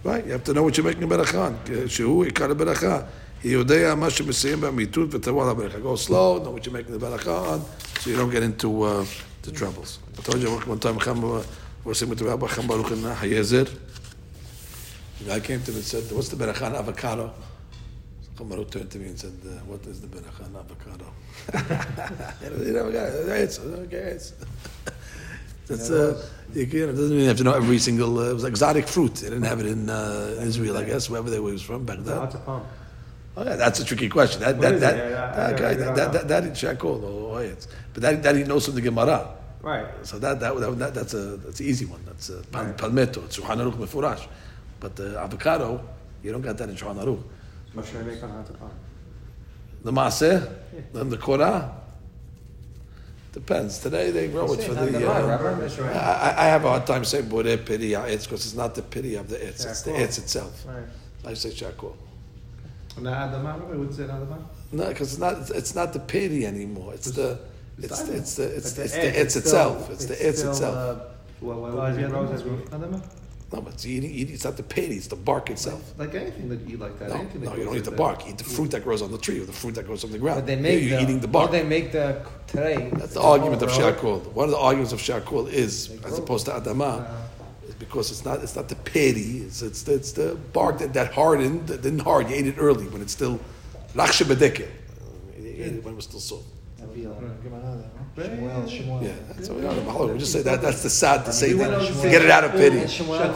ביי, יבטנו את שמק מברכה, שהוא עיקר היא יודע מה שמסיים באמיתות ותבוא על הברכה. Go slow, know what you make the ברכה, so you don't get into uh, the troubles. I told you, I ועושים את רבי ברוך חיה זר. I came to him and said, What's the Berachan avocado? Chamaru turned to me and said, uh, What is the Berachan avocado? you know, it's, okay, it's. It's, a. you it doesn't mean you have to know every single. Uh, it was exotic fruit. They didn't have it in uh, Israel, I guess, wherever they was from back then. Oh, yeah, that's a tricky question. That that that, yeah, okay, that, that, that that that call oh, oh, or but that that he knows something in Gemara. Right. So that that, that, that that's a that's an easy one. That's a palmetto. It's Shulchan Aruch mefurash. But the avocado, you don't get that in Shulchan Aruch. What should I make on hot? The maaseh, then the korah. Depends. Today they grow it for the. Uh, I, I- I have a hard time saying boreh piri ha'etz because it's not the pity of the etz. It's the Shakol. etz itself. Right. I say shakol. Na'adama, I wouldn't say na'adama. No, because it's not. It's not the pity anymore. It's the. It's the. It's the. It's, But it's the the etz etz is still- itself. It's the etz still, itself. uh, Why, why Well, would you it grows as have na'adama? No, but it's eating, eating. It's not the piri. It's the bark itself. Like anything that you eat like that. No, anything that no, you don't eat the like bark. You eat the fruit that grows on the tree or the fruit that grows on the ground. But they Here make you're the, eating the or bark. they make the today. That's the argument of shakol. One of the arguments of shakol is, as opposed to adama, uh-huh. is because it's not it's not the peri. It's it's the, it's the bark that, that hardened, that didn't hard. You ate it early when it's still lachshe bedeke. You uh, ate it when it was still soft. Yeah, that's what we are. Mahalo. We just say that. That's the sad to say that. Get it out of pity. Shemuel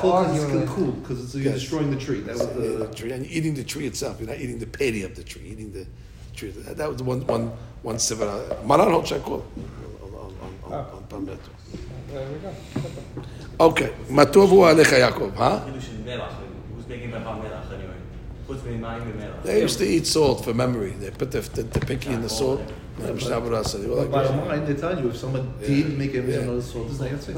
cool because you're destroying the tree. That was the, tree, and eating the tree itself. You're not eating the pity of the tree. Eating the tree. That, that was one one one sevara. Uh, Maran hol shakul on Palmetto. There we go. Okay, Matovu alecha Yaakov, huh? They used to eat salt for memory. They put the, the, the pinky in the salt. They were like, Bottom line, they tell you if someone did make everything Yeah. another salt, is that it?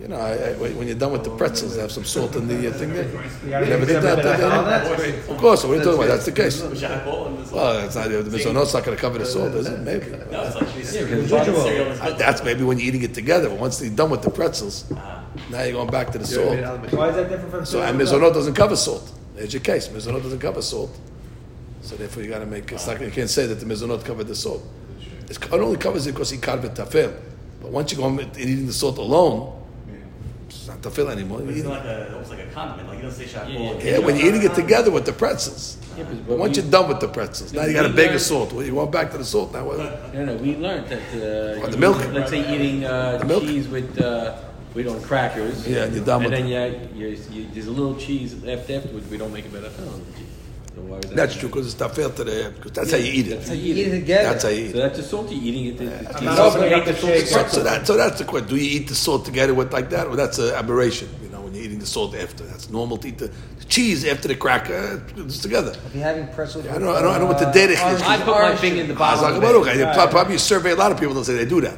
you know, I, I, when you're done with the pretzels, they have some salt in the uh, thing there. Yeah, You never did that? did Oh, they? Of course, what are you talking about? That's the case. Shakol and this. Well, it's not, the mizonot's not going to cover the salt, is it? Maybe. No, it's like this. That's maybe when you're eating it together. But once you're done with the pretzels, now you're going back to the salt. Why is that different from So and mizonot doesn't cover salt. There's your case. Mizonot doesn't cover salt. So therefore, you got to make. It's not, you can't say that the mizonot covered the salt. It's, it only covers it because he carved it tafel. But once you go home and eating the salt alone, it's not tafel anymore. It's like a, almost like a condiment. Like you don't say shakol. Yeah, yeah, when you're eating it together with the pretzels. Yeah, but- But once we- you're done with the pretzels, now you got a bigger learned- salt. Well, you want back to the salt now. What? No, no, we learned that. Uh, What, the you- milk? Let's say eating uh, The milk? cheese with uh, we don't crackers. Yeah, and you're done and with then yeah, you, you, there's a little cheese left afterwards. We don't make it better. So why was that? That's true because it's tafel to the because that's how you eat it. That's how it. you eat Eat it it. together. That's how you eat So it. that's a salty eating it. it it's not so opening you up ate the salty shake. So, pretzel. so that so that's the question. Do you eat the salt together with like that, or that's an aberration? You know, when you're eating the salt after, that's normal to eat the cheese after the cracker. It's together. If you're having pretzels, I don't know- I don't know what the derech is. orange- I put my orange finger in the juice. bottom. Hazak of it. Baruch. I- prob- Probably you survey a lot of people don't say they do that.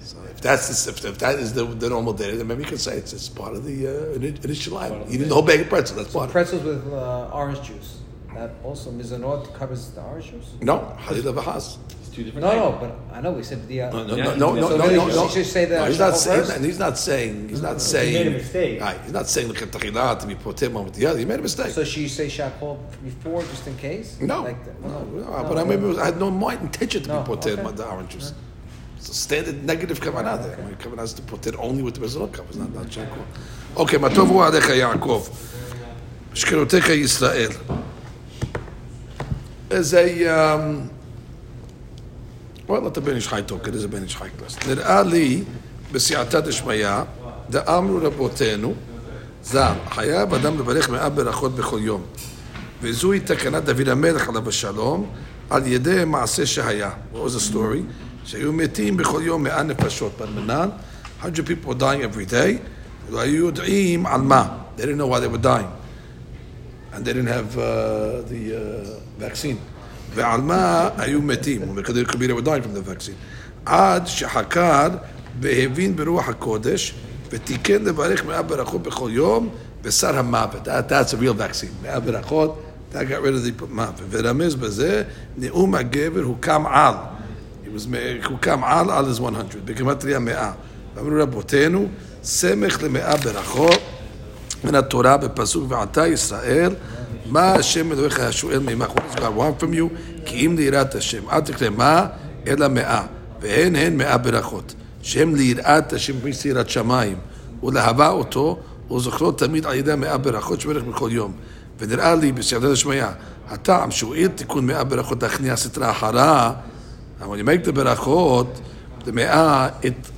So if that's the, if, if that is the, the normal data, then maybe you can say it's, it's part of the uh, ini- initial line. Eating the whole bag of pretzel, that's part of it. pretzels with uh, orange juice that also Mizanot covers the Arshus? No, Halila Vahas. No, no, but I know we said the. Uh, no, no, yeah, no, no, so no, no, no. Should say that. no, he's not saying that. He's not saying. He's not saying. He made a mistake. Right, he's not saying l'chetachila to be potem on the other. He made a mistake. So she say shakol before just in case? No, like the, no, no, no, no. But I maybe I had no intention to no, be potem okay. on the oranges. juice. So standard negative kavanah there. My kavanah is to potet only with the bezalot covers, not not shakol. Okay, matovu adecha Yaakov, shkeroteka Yisrael. Well, let the בן איש חי talk, איזה בן איש חי קלאס. נראה לי, בסייעתא דשמיא, דאמרו רבותינו, ז"ל, חייב אדם לברך מאה ברכות בכל יום. וזוהי תקנת דוד המלך עליו השלום, על ידי מעשה שהיה. What was the? שהיו מתים בכל יום מאה נפשות במנן, 100 people dying every day, ולא היו יודעים על מה. They didn't know why they were dying. And they didn't have uh, the uh, vaccine. ועל מה היו מתים? וכדי כביר were dying from the vaccine. עד שחקר והבין ברוח הקודש, ותיקן לברך מאה ברכות בכל יום, ושר המוות. That, that's a real vaccine. מאה ברכות, that got rid of the מוות. ורמז בזה, נאום הגבר הוקם על. He was, הוקם על על is 100, בגימטריה מאה. ואמרו רבותינו, סמך למאה ברכות. מן התורה בפסוק ועתה ישראל מה השם אלוהיך השואל מעמך? What does God want from you? כי אם ליראת השם. אל תקרא מה, אלא מאה. והן הן מאה ברכות. שהם ליראת השם, מי יראת שמיים. ולהבה אותו, וזוכרו תמיד על ידי המאה ברכות שברך בכל יום. ונראה לי בסייעתא דשמיא, הטעם שהוא עיר תיקון מאה ברכות להכניע סטרה אחרה, and when you make the מאה, it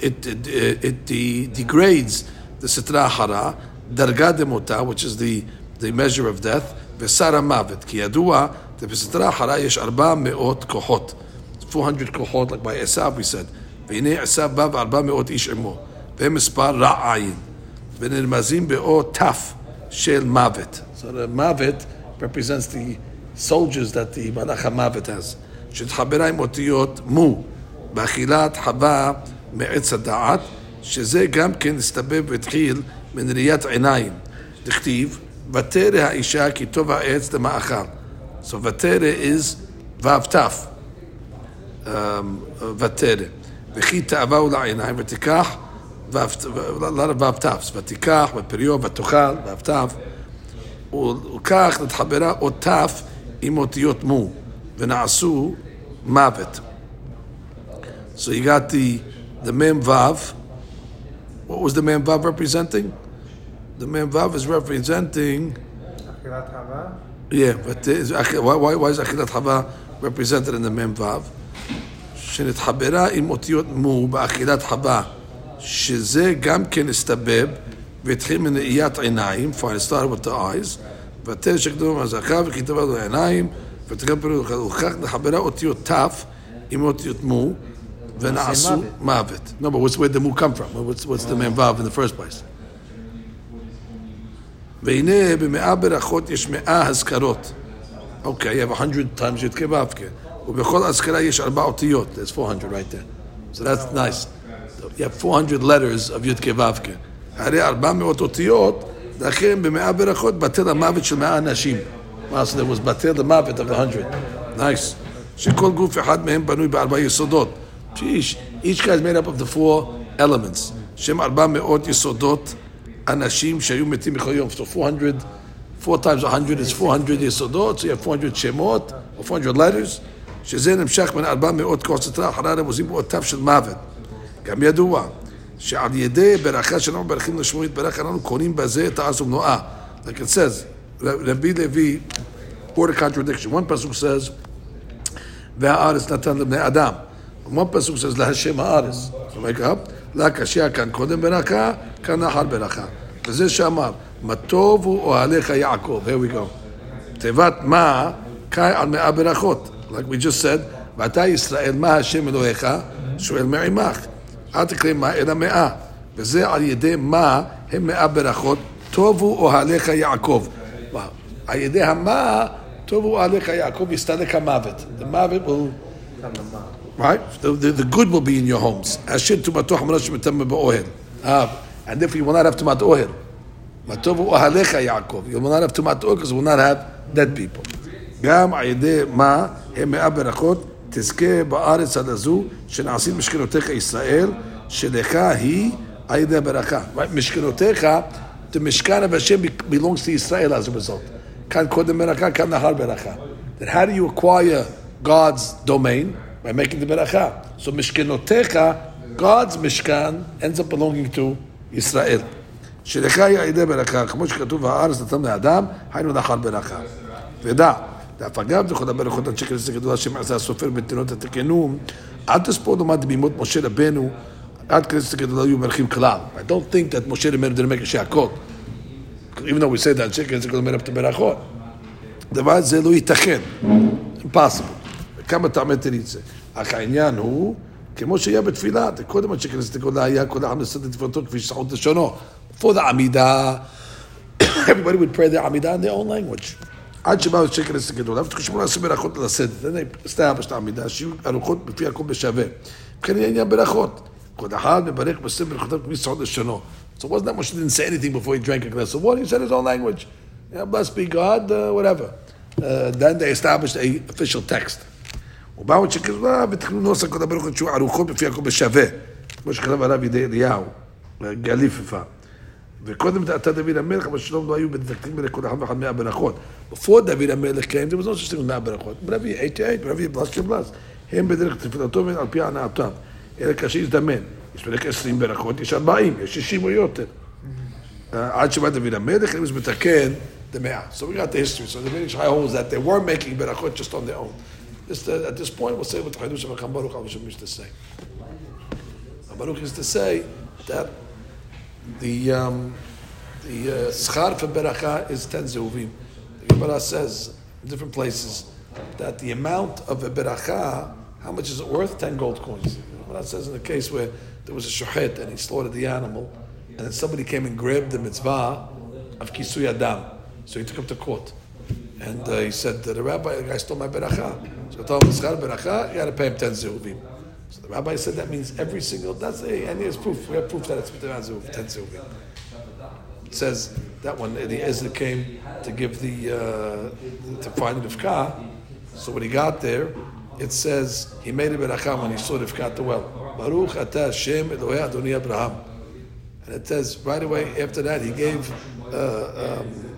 it, it, it, it degrades the sitra hara, darga de mota, which is the, the measure of death, וסר המוות. כי ידוע, בסטרה hara יש ארבע מאות כוחות. 400 כוחות, like by Esav we said. והנה עשיו בא וארבע מאות איש עמו. והם מספר רע עין. ונרמזים באות ת' של מוות. So the מוות represents the soldiers that the מלאך המוות has. שהתחברה עם אותיות מו. באכילת חווה מעץ הדעת, שזה גם כן הסתבב והתחיל מן ראיית עיניים. דכתיב, ותרא האישה כי טוב העץ למאכל. So ותרא is ו"ת. um, ותרא. וכי תאווהו לעיניים ותיקח ו"ת. ותיקח ופריו ותאכל ו"ת. וכך נתחברה אות ת' עם אותיות מו, ונעשו מוות. So you got the the mem vav. What was the mem vav representing? The mem vav is representing. אכילת חווה. Yeah, but is, why, why, why is Achilat Hava represented in the mem vav? שנתחברה עם אותיות מו באכילת חווה, שזה גם כן הסתבב והתחיל מנעיית עיניים, for it started with the eyes, ותרא שקדום מהזכה וכי טבע לו העיניים, פירוט וכך נחברה אותיות ת' עם אותיות מו, ונעשו מוות. No, but what's, where the mu come from? What's, what's the mem vav in the first place? והנה במאה ברכות יש מאה הזכרות. אוקיי, you have 100 times י"ק ו"ק. ובכל אזכרה יש ארבע אותיות. There's 400 right there. So that's nice. You have 400 letters of י"ק ו"ק. הרי 400 אותיות, לכן במאה ברכות בטל המוות של מאה אנשים. מה זה? was בטל המוות of 100. Nice. שכל גוף אחד מהם בנוי בארבע יסודות. Sheesh. Each guy is made up of the four elements. שהם 400 יסודות אנשים שהיו מתים בכל יום. So 400, 4 times 100 is 400 יסודות, so you have 400 שמות, or 400 letters, שזה נמשך בין 400 כוס סטרה אחרי הרמוזים באות תו של מוות. גם ידוע שעל ידי ברכה שאנחנו מברכים לשמו יתברך, אנחנו קוראים בזה את הארץ ומנועה. Like it says, רבי לוי, word of contradiction. One pasuk says, והארץ נתן לבני אדם. One pasuk says, להשם הארץ. Make up, לה קשיא כאן קודם ברכה, כאן אחר ברכה. וזה שאמר, מה טוב הוא אוהליך יעקב. Here we go. תיבת מה, קאי על מאה ברכות. Like we just said, ואתה ישראל, מה השם אלוהיך? שואל מעמך. אל תקרא מה אלא מאה. וזה על ידי מה הם מאה ברכות, טובו אוהליך יעקב. על ידי המה, טובו אוהליך יעקב, יסתלק המוות. The will... Right? The, the, the good will be in your homes. אשר טומאתו חמורה שמתם באוהל. Ah, and if you will not have טומאת אוהל. מה טובו אוהליך יעקב. You will not have טומאת אוהל because you will not have dead people. גם על ידי מה הם מאה ברכות, תזכה בארץ הזו שנעשית משכנותיך ישראל, שלך היא על ידי הברכה. Right? משכנותיך, the משכן of Hashem belongs to Israel as a result. כאן קודם ברכה, כאן לאחר ברכה. Then how do you acquire God's domain? By making the ברכה. So משכנותיך, God's משכן ends up belonging to ישראל. שלך היא על ידי ברכה, כמו שכתוב, הארץ נתן לאדם, היינו לאחר ברכה. ודע, דאף אגב וכל הברכות עד שקר גדול השם עשה הסופר בנתינות התקנו, אל תספור לעומת בימות משה רבנו, עד כנסת גדולה היו מברכים כלל. I don't think that משה רבנו a שהכל. even though we say that שקר גדול מרב את. דבר הזה לא ייתכן. impossible. כמה טעמי תריצה. אך העניין הוא, כמו שהיה בתפילה, קודם עד שכנסת גדולה היה כל העם לשאת את תפילתו כפי ששחות לשונו. For the עמידה, everybody would pray their עמידה in their own language. עד שבאו שקר עסק גדול, אבל תחשבו לעשות ברכות לסדר. זה הסתייע העמידה, שיהיו ארוחות בפי הכל בשווה. וכן יהיה עניין ברכות. כל אחד מברך בסדר ברכותיו כפי שעות לשונו. So wasn't that Moshe didn't say anything before he drank a glass of water? He said his own language. Yeah, blessed be God, uh, whatever. Uh, then they established a official text. ובאו שקר גדולה ותכנו נוסח כל הברכות שהוא ארוחות בפי הכל בשווה. כמו שכתב הרב ידי אליהו, גליפפה. וקודם דעתה דוד המלך, אבל שלום לא היו מדקדקים לכל אחד ואחד מהברכות. Before דוד המלך thing as מהברכות. whatever you ate, you ate, whatever you blessed, you blessed. הם בדרך תפילתו ועל פי הנאתם. אלא כאשר יזדמן. יש בדרך 20 ברכות, יש 40, יש 60 או יותר. אה, עד שבא דוד המלך, הוא מתקן במאה. So we got the history. So the Vinish High holds that they were making berachot just on their own. Uh, at this point, we'll say what the Chidush of Baruch Avisham used to say. Baruch used to say that the um, the uh, schar for beracha is ten zehuvim. The Gemara says in different places that the amount of a beracha, how much is it worth? Ten gold coins. The Gemara says in the case where there was a shochet and he slaughtered the animal, and then somebody came and grabbed the mitzvah of kisui hadam, so he took him to court. And uh, he said, to the rabbi, the guy stole my beracha. So I told him, schar beracha, you got to pay him ten zehuvim. So the rabbi said that means every single, that's a, and here's proof. We have proof that it's 10 zehuvim. It says that when Eliezer came to give the, uh, to find the Rivka, so when he got there, it says he made a beracha when he saw Rivka at the well. Baruch ata Hashem Elohei Adoni Abraham. And it says right away after that he gave uh, um,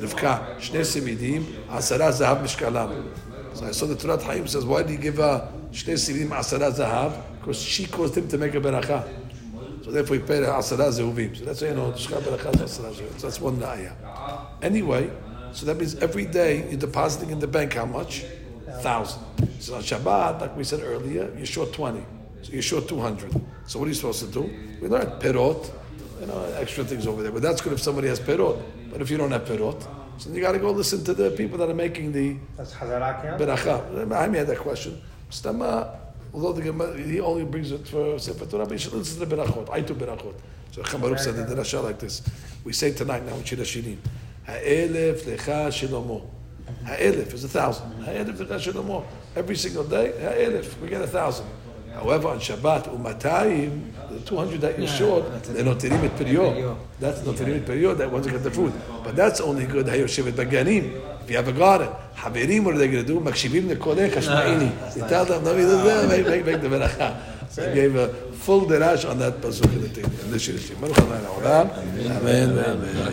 Rivka Shnei Simidim Asara Zahav Mishkalam. So I saw the Torah Chaim says why did he give her Shnei Simidim Asara Zahav? Because she caused him to make a beracha. So therefore he paid Asara Zehuvim. So that's why you know Shka beracha Asara Zehuvim. So that's one naya. Anyway, so that means every day you're depositing in the bank how much? Thousand. So on Shabbat, like we said earlier, you're short twenty. So you're short two hundred. So what are you supposed to do? We learned perot, you know, extra things over there. But that's good if somebody has perot. But if you don't have perot, so you got to go listen to the people that are making the That's Hazara count? beracha. I had that question. Stama, although the Gemara, he only brings it for Sefer Torah, but you should listen to the berachot. I do berachot. So Chacham Baruch said the drasha like this. We say tonight now in Shir Hashirim, Ha'elef lecha shilomo. Ha'elef is a thousand. Ha'elef lecha shilomo. Every single day, ha'elef, we get a thousand. However, on Shabbat, umatayim, the 200 that you're short, they're not terim et period. That's not terim et period, that one's get the food. But that's only good, hayoshevet baganim. If you have a garden, Haverim, what are they going to do? Makshivim nekolech hashma'ini. You tell them, no, make, make, make the beracha. So I gave a full derash on that pasuk in the thing. in the Shir Hashirim. Baruch Amen. Amen.